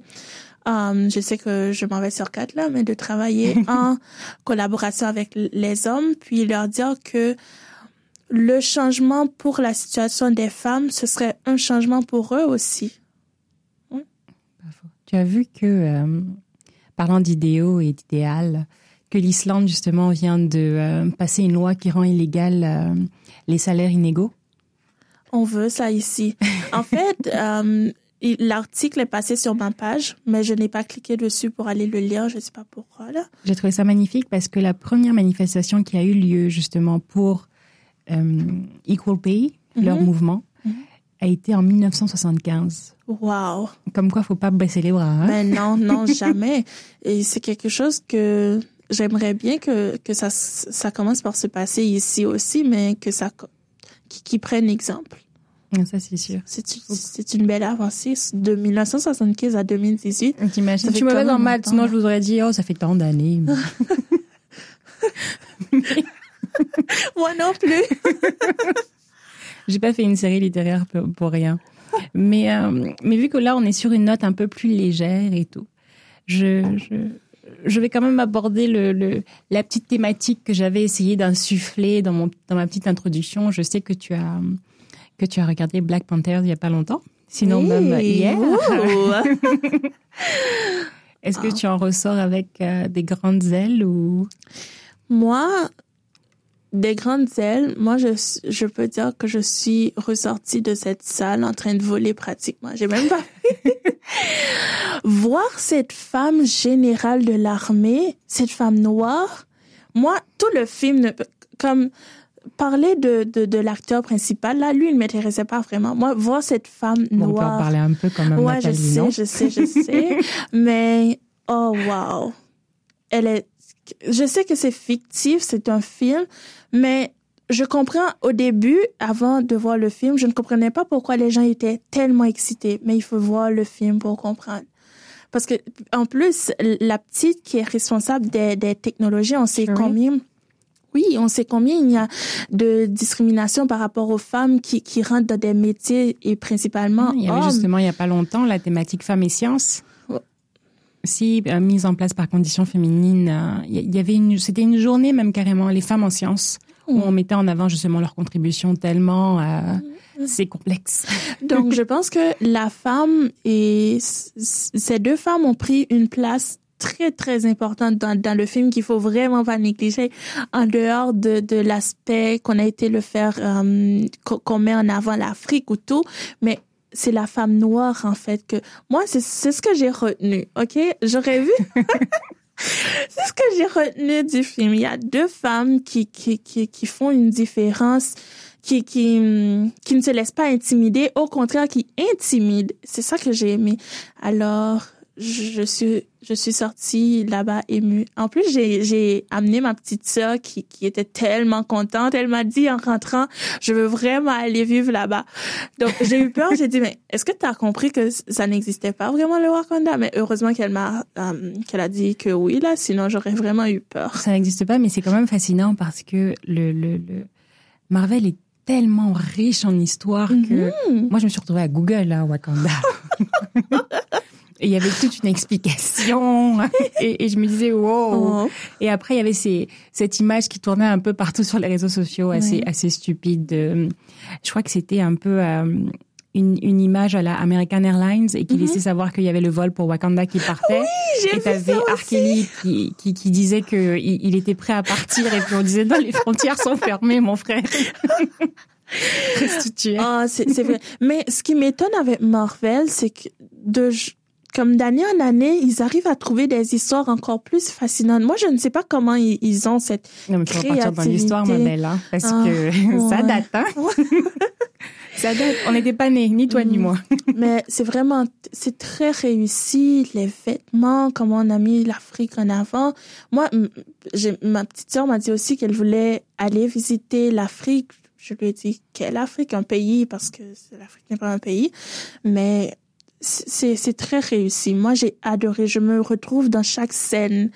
Um, je sais que je m'en vais sur quatre là, mais de travailler en collaboration avec les hommes, puis leur dire que le changement pour la situation des femmes, ce serait un changement pour eux aussi. Tu as vu que, euh, parlant d'idéaux et d'idéal, que l'Islande justement vient de euh, passer une loi qui rend illégal euh, les salaires inégaux? On veut ça ici. En fait, L'article est passé sur ma page, mais je n'ai pas cliqué dessus pour aller le lire. Je ne sais pas pourquoi. J'ai trouvé ça magnifique parce que la première manifestation qui a eu lieu justement pour euh, Equal Pay, leur mhm. mouvement, mhm. a été en 1975. Wow. Comme quoi, faut pas baisser les bras. Hein? Ben non, non, jamais. Et c'est quelque chose que j'aimerais bien que, que ça, ça commence par se passer ici aussi, mais que ça, qui, qui prenne exemple. Ça, c'est sûr. C'est une belle avancée de 1975 à 2018. T'imagines, tu me en maths, sinon je vous aurais dit, oh, ça fait tant d'années. Moi non plus. J'ai pas fait une série littéraire pour, rien. Mais, euh, mais vu que là, on est sur une note un peu plus légère et tout, je, je, je vais quand même aborder le, le la petite thématique que j'avais essayé d'insuffler dans, mon, dans ma petite introduction. Je sais que tu as que tu as regardé Black Panther il y a pas longtemps. Sinon, même hier. Est-ce que tu en ressors avec euh, des grandes ailes ou? Moi, des grandes ailes, moi je, je peux dire que je suis ressortie de cette salle en train de voler pratiquement. J'ai même pas voir cette femme générale de l'armée, cette femme noire. Moi, tout le film ne comme parler de, de, de l'acteur principal, là, lui, il ne m'intéressait pas vraiment. Moi, voir cette femme noire. on peut en parler un peu quand même. Ouais, je sais, je sais, je sais. mais, oh, wow. Elle est, je sais que c'est fictif, c'est un film, mais je comprends au début, avant de voir le film, je ne comprenais pas pourquoi les gens étaient tellement excités. Mais il faut voir le film pour comprendre. Parce que, en plus, la petite qui est responsable des, des technologies, on sait combien oui, on sait combien il y a de discrimination par rapport aux femmes qui, qui rentrent dans des métiers et principalement Il y avait justement il y a pas longtemps la thématique femmes et sciences. Si euh, mise en place par conditions féminines, euh, il y avait une, c'était une journée même carrément les femmes en sciences où on mettait en avant justement leur contribution tellement euh, c'est complexe. Donc je pense que la femme et ces deux femmes ont pris une place très très importante dans, dans le film qu'il faut vraiment pas négliger en dehors de, de l'aspect qu'on a été le faire euh, qu'on met en avant l'Afrique ou tout mais c'est la femme noire en fait que moi c'est c'est ce que j'ai retenu ok? J'aurais vu c'est ce que j'ai retenu du film il y a deux femmes qui qui qui, qui font une différence qui, qui, qui ne se laissent pas intimider, au contraire, qui intimident. C'est ça que j'ai aimé. Alors, je suis je suis sortie là-bas émue. En plus, j'ai j'ai amené ma petite sœur qui qui était tellement contente. Elle m'a dit en rentrant, je veux vraiment aller vivre là-bas. Donc j'ai eu peur. j'ai dit mais est-ce que tu as compris que ça n'existait pas vraiment le Wakanda Mais heureusement qu'elle m'a euh, qu'elle a dit que oui là, sinon j'aurais vraiment eu peur. Ça n'existe pas, mais c'est quand même fascinant parce que le le, le... Marvel est tellement riche en histoire que mm-hmm. moi je me suis retrouvée à Google là, Wakanda. Et il y avait toute une explication. et, et, je me disais, wow. Oh. Et après, il y avait ces, cette image qui tournait un peu partout sur les réseaux sociaux, assez, assez stupide. Je crois que c'était un peu... Euh, une, une, image à la American Airlines et qui mm-hmm. laissait savoir qu'il y avait le vol pour Wakanda qui partait. Oui, et t'avais Arkeli qui, qui, qui, disait qu'il il était prêt à partir et puis on disait non, les frontières sont fermées, mon frère. Ah, c'est vrai. Mais ce qui m'étonne avec Marvel, c'est que de comme d'année en année, ils arrivent à trouver des histoires encore plus fascinantes. Moi, je ne sais pas comment ils, ont cette non, mais vas partir dans l'histoire, ma belle, hein, parce ah, que ça date, hein. ça date. On n'était pas nés, ni toi ni mm. moi. mais c'est vraiment, c'est très réussi. Les vêtements, comment on a mis l'Afrique en avant. Moi, ma petite sœur m'a dit aussi qu'elle voulait aller visiter l'Afrique je lui ai dit quelle Afrique, un pays, parce que l'Afrique n'est pas un pays, mais c'est très réussi. Moi, j'ai adoré. Je me retrouve dans chaque scène.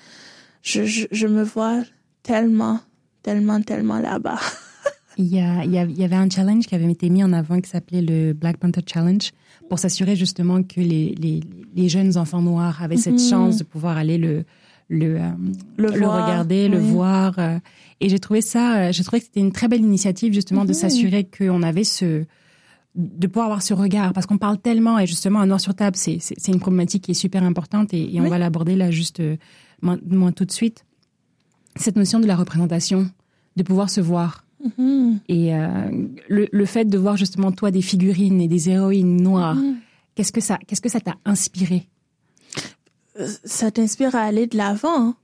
Je, je, je me vois tellement, tellement, tellement là-bas. il, y a, il, y avait un challenge qui avait été mis en avant qui s'appelait le Black Panther Challenge pour s'assurer justement que les, les, les, jeunes enfants noirs avaient cette mhm. chance de pouvoir aller le, le, euh, le, regarder, le voir. Euh, et j'ai trouvé ça, euh, j'ai trouvé que c'était une très belle initiative justement de mhm. s'assurer qu'on avait ce, de pouvoir avoir ce regard, parce qu'on parle tellement, et justement, à Noir sur Table, c'est, c'est, une problématique qui est super importante, et, on va l'aborder là juste moins, tout de suite. Cette notion de la représentation, de pouvoir se voir. Mhm. Et le, le, fait de voir justement toi des figurines et des héroïnes noires, mhm. qu'est-ce que ça, qu'est-ce que ça t'a inspiré? Ça t'inspire à aller de l'avant. Hein.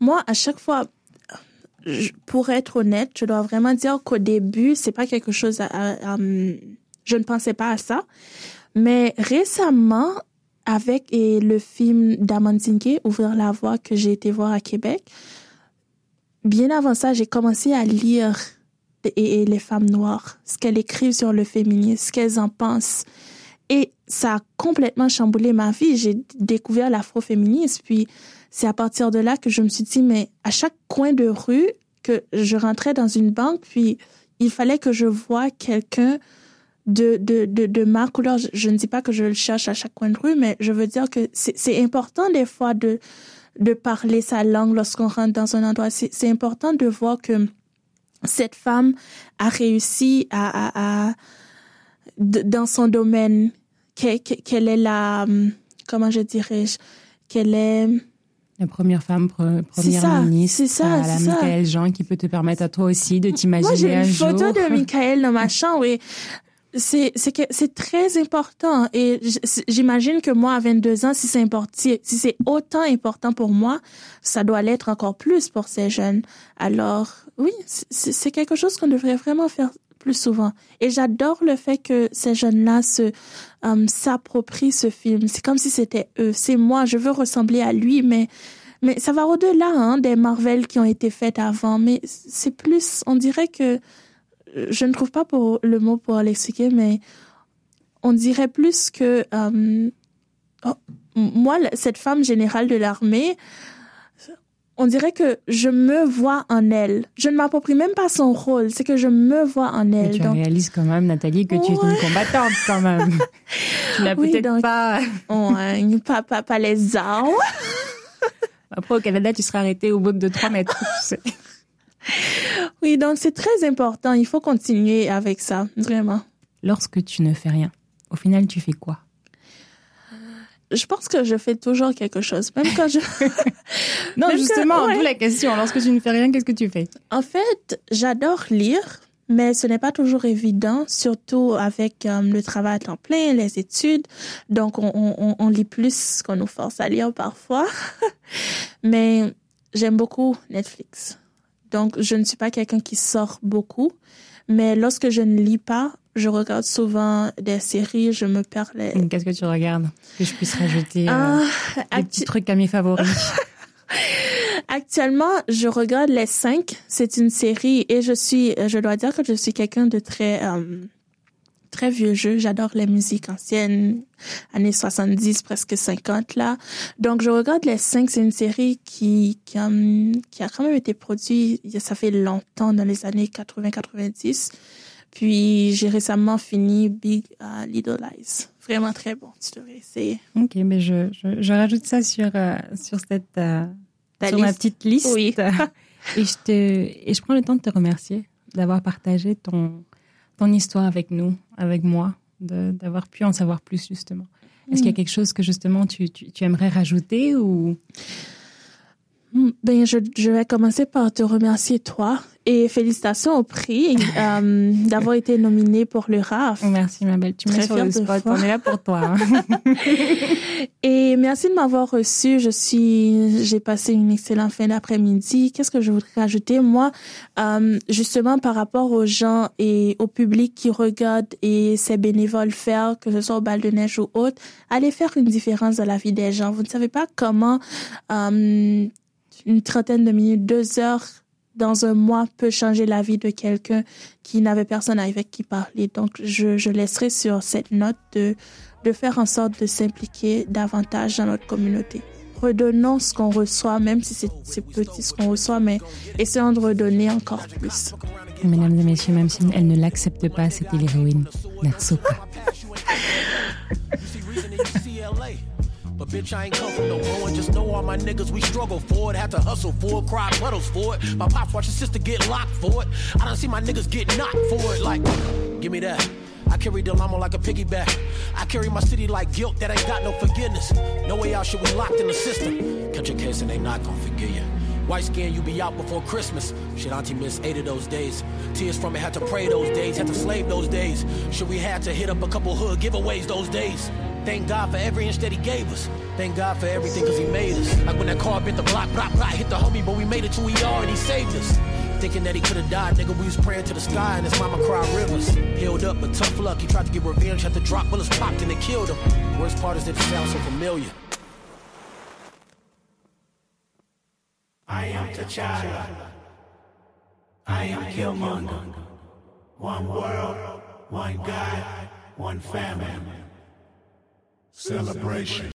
Moi, à chaque fois, pour être honnête, je dois vraiment dire qu'au début, c'est pas quelque chose à, je ne pensais pas à ça. Mais récemment, avec le film d'Amandine Ouvrir la voie, que j'ai été voir à Québec, bien avant ça, j'ai commencé à lire et, les femmes noires, ce qu'elles écrivent sur le féminisme, ce qu'elles en pensent. Et ça a complètement chamboulé ma vie. J'ai découvert l'afroféminisme, puis c'est à partir de là que je me suis dit, mais à chaque coin de rue, que je rentrais dans une banque, puis il fallait que je voie quelqu'un de, de, de, de, ma couleur. Je, ne dis pas que je le cherche à chaque coin de rue, mais je veux dire que c'est important des fois de, de parler sa langue lorsqu'on rentre dans un endroit. C'est important de voir que cette femme a réussi à, à, à dans son domaine, qu'elle est la, comment je dirais, qu'elle est la première femme première ministre. C'est ça, la Michael Jean qui peut te permettre à toi aussi de t'imaginer un jour. Moi, j'ai une photo de Michael dans ma chambre et c'est c'est très important et j'imagine que moi à 22 ans si c'est important si c'est autant important pour moi ça doit l'être encore plus pour ces jeunes alors oui c'est quelque chose qu'on devrait vraiment faire plus souvent. Et j'adore le fait que ces jeunes-là se euh, s'approprient ce film. C'est comme si c'était eux. C'est moi. Je veux ressembler à lui, mais mais ça va au-delà hein, des Marvel qui ont été faites avant. Mais c'est plus. On dirait que je ne trouve pas pour le mot pour l'expliquer, mais on dirait plus que euh, oh, moi, cette femme générale de l'armée, on dirait que je me vois en elle. Je ne m'approprie même pas son rôle, c'est que je me vois en elle. Mais tu réalises quand même, Nathalie, que tu es une combattante quand même. tu n'as peut-être pas... ouais, pas... pas... Pas les armes. Après, au Canada, tu seras arrêtée au bout de trois mètres. Oui, donc c'est très important. Il faut continuer avec ça, vraiment. Lorsque tu ne fais rien, au final, tu fais quoi? Je pense que je fais toujours quelque chose, même quand je. non, justement, que, la question. Lorsque tu ne fais rien, qu'est-ce que tu fais? En fait, j'adore lire, mais ce n'est pas toujours évident, surtout avec euh, le travail à temps plein, les études. Donc, on, on, on lit plus qu'on nous force à lire parfois. mais j'aime beaucoup Netflix. Donc, je ne suis pas quelqu'un qui sort beaucoup. Mais lorsque je ne lis pas, je regarde souvent des séries, je me perds les... Qu'est-ce que tu regardes Que je puisse rajouter euh, ah, des petits trucs à mes favoris. Actuellement, je regarde Les Cinq. C'est une série et je suis, je dois dire que je suis quelqu'un de très, euh, très vieux jeu. J'adore les musiques anciennes, années 70, presque 50 là. Donc, je regarde Les Cinq. C'est une série qui, qui, a, qui a quand même été produite, ça fait longtemps, dans les années 80-90. Puis j'ai récemment fini Big uh, Little Lies. Vraiment très bon, tu devrais essayer. Ok, mais je, je, je rajoute ça sur, euh, sur, cette, euh, sur ma petite liste. Oui. et, je te, et je prends le temps de te remercier d'avoir partagé ton, ton histoire avec nous, avec moi, d'avoir pu en savoir plus justement. Est-ce qu'il y a mm. quelque chose que justement tu, tu aimerais rajouter ou ben, je, je, vais commencer par te remercier toi et félicitations au prix euh, d'avoir été nominé pour le RAF. Merci ma belle, tu mets sur le spot, on est là pour toi. Hein. et merci de m'avoir reçu. Je suis, j'ai passé une excellente fin d'après-midi. Qu'est-ce que je voudrais rajouter moi, euh, justement par rapport aux gens et au public qui regardent et ces bénévoles faire, que ce soit au bal de neige ou autre, allez faire une différence dans la vie des gens. Vous ne savez pas comment euh, une trentaine de minutes, deux heures dans un mois peut changer la vie de quelqu'un qui n'avait personne avec qui parler. Donc, je, je laisserai sur cette note de, de faire en sorte de s'impliquer davantage dans notre communauté. Redonnons ce qu'on reçoit, même si c'est petit ce qu'on reçoit, mais essayons de redonner encore plus. Mesdames et messieurs, même si elle ne l'accepte pas, c'était l'héroïne Natsuka. Bitch, I ain't come from no ruin. Just know all my niggas, we struggle for it. Had to hustle for it, cry puddles for it. My pops watch his sister get locked for it. I don't see my niggas get knocked for it. Like, give me that. I carry the llama like a piggyback. I carry my city like guilt that ain't got no forgiveness. No way out, shit, we locked in the system. Catch a case and they not gonna forgive you. White skin, you be out before Christmas. Shit, Auntie miss eight of those days. Tears from it, had to pray those days, had to slave those days. Shit, we had to hit up a couple hood giveaways those days. Thank God for every inch that he gave us. Thank God for everything cause he made us. Like when that car bit the block, block, block, hit the homie, but we made it to ER and he saved us. Thinking that he could have died, nigga, we was praying to the sky and his mama cried rivers. Healed up, but tough luck, he tried to get revenge, had to drop bullets popped and they killed him. Worst part is that it sounds so familiar. I am T'Challa. I am Killmonger. One world, one God, one family. Celebration.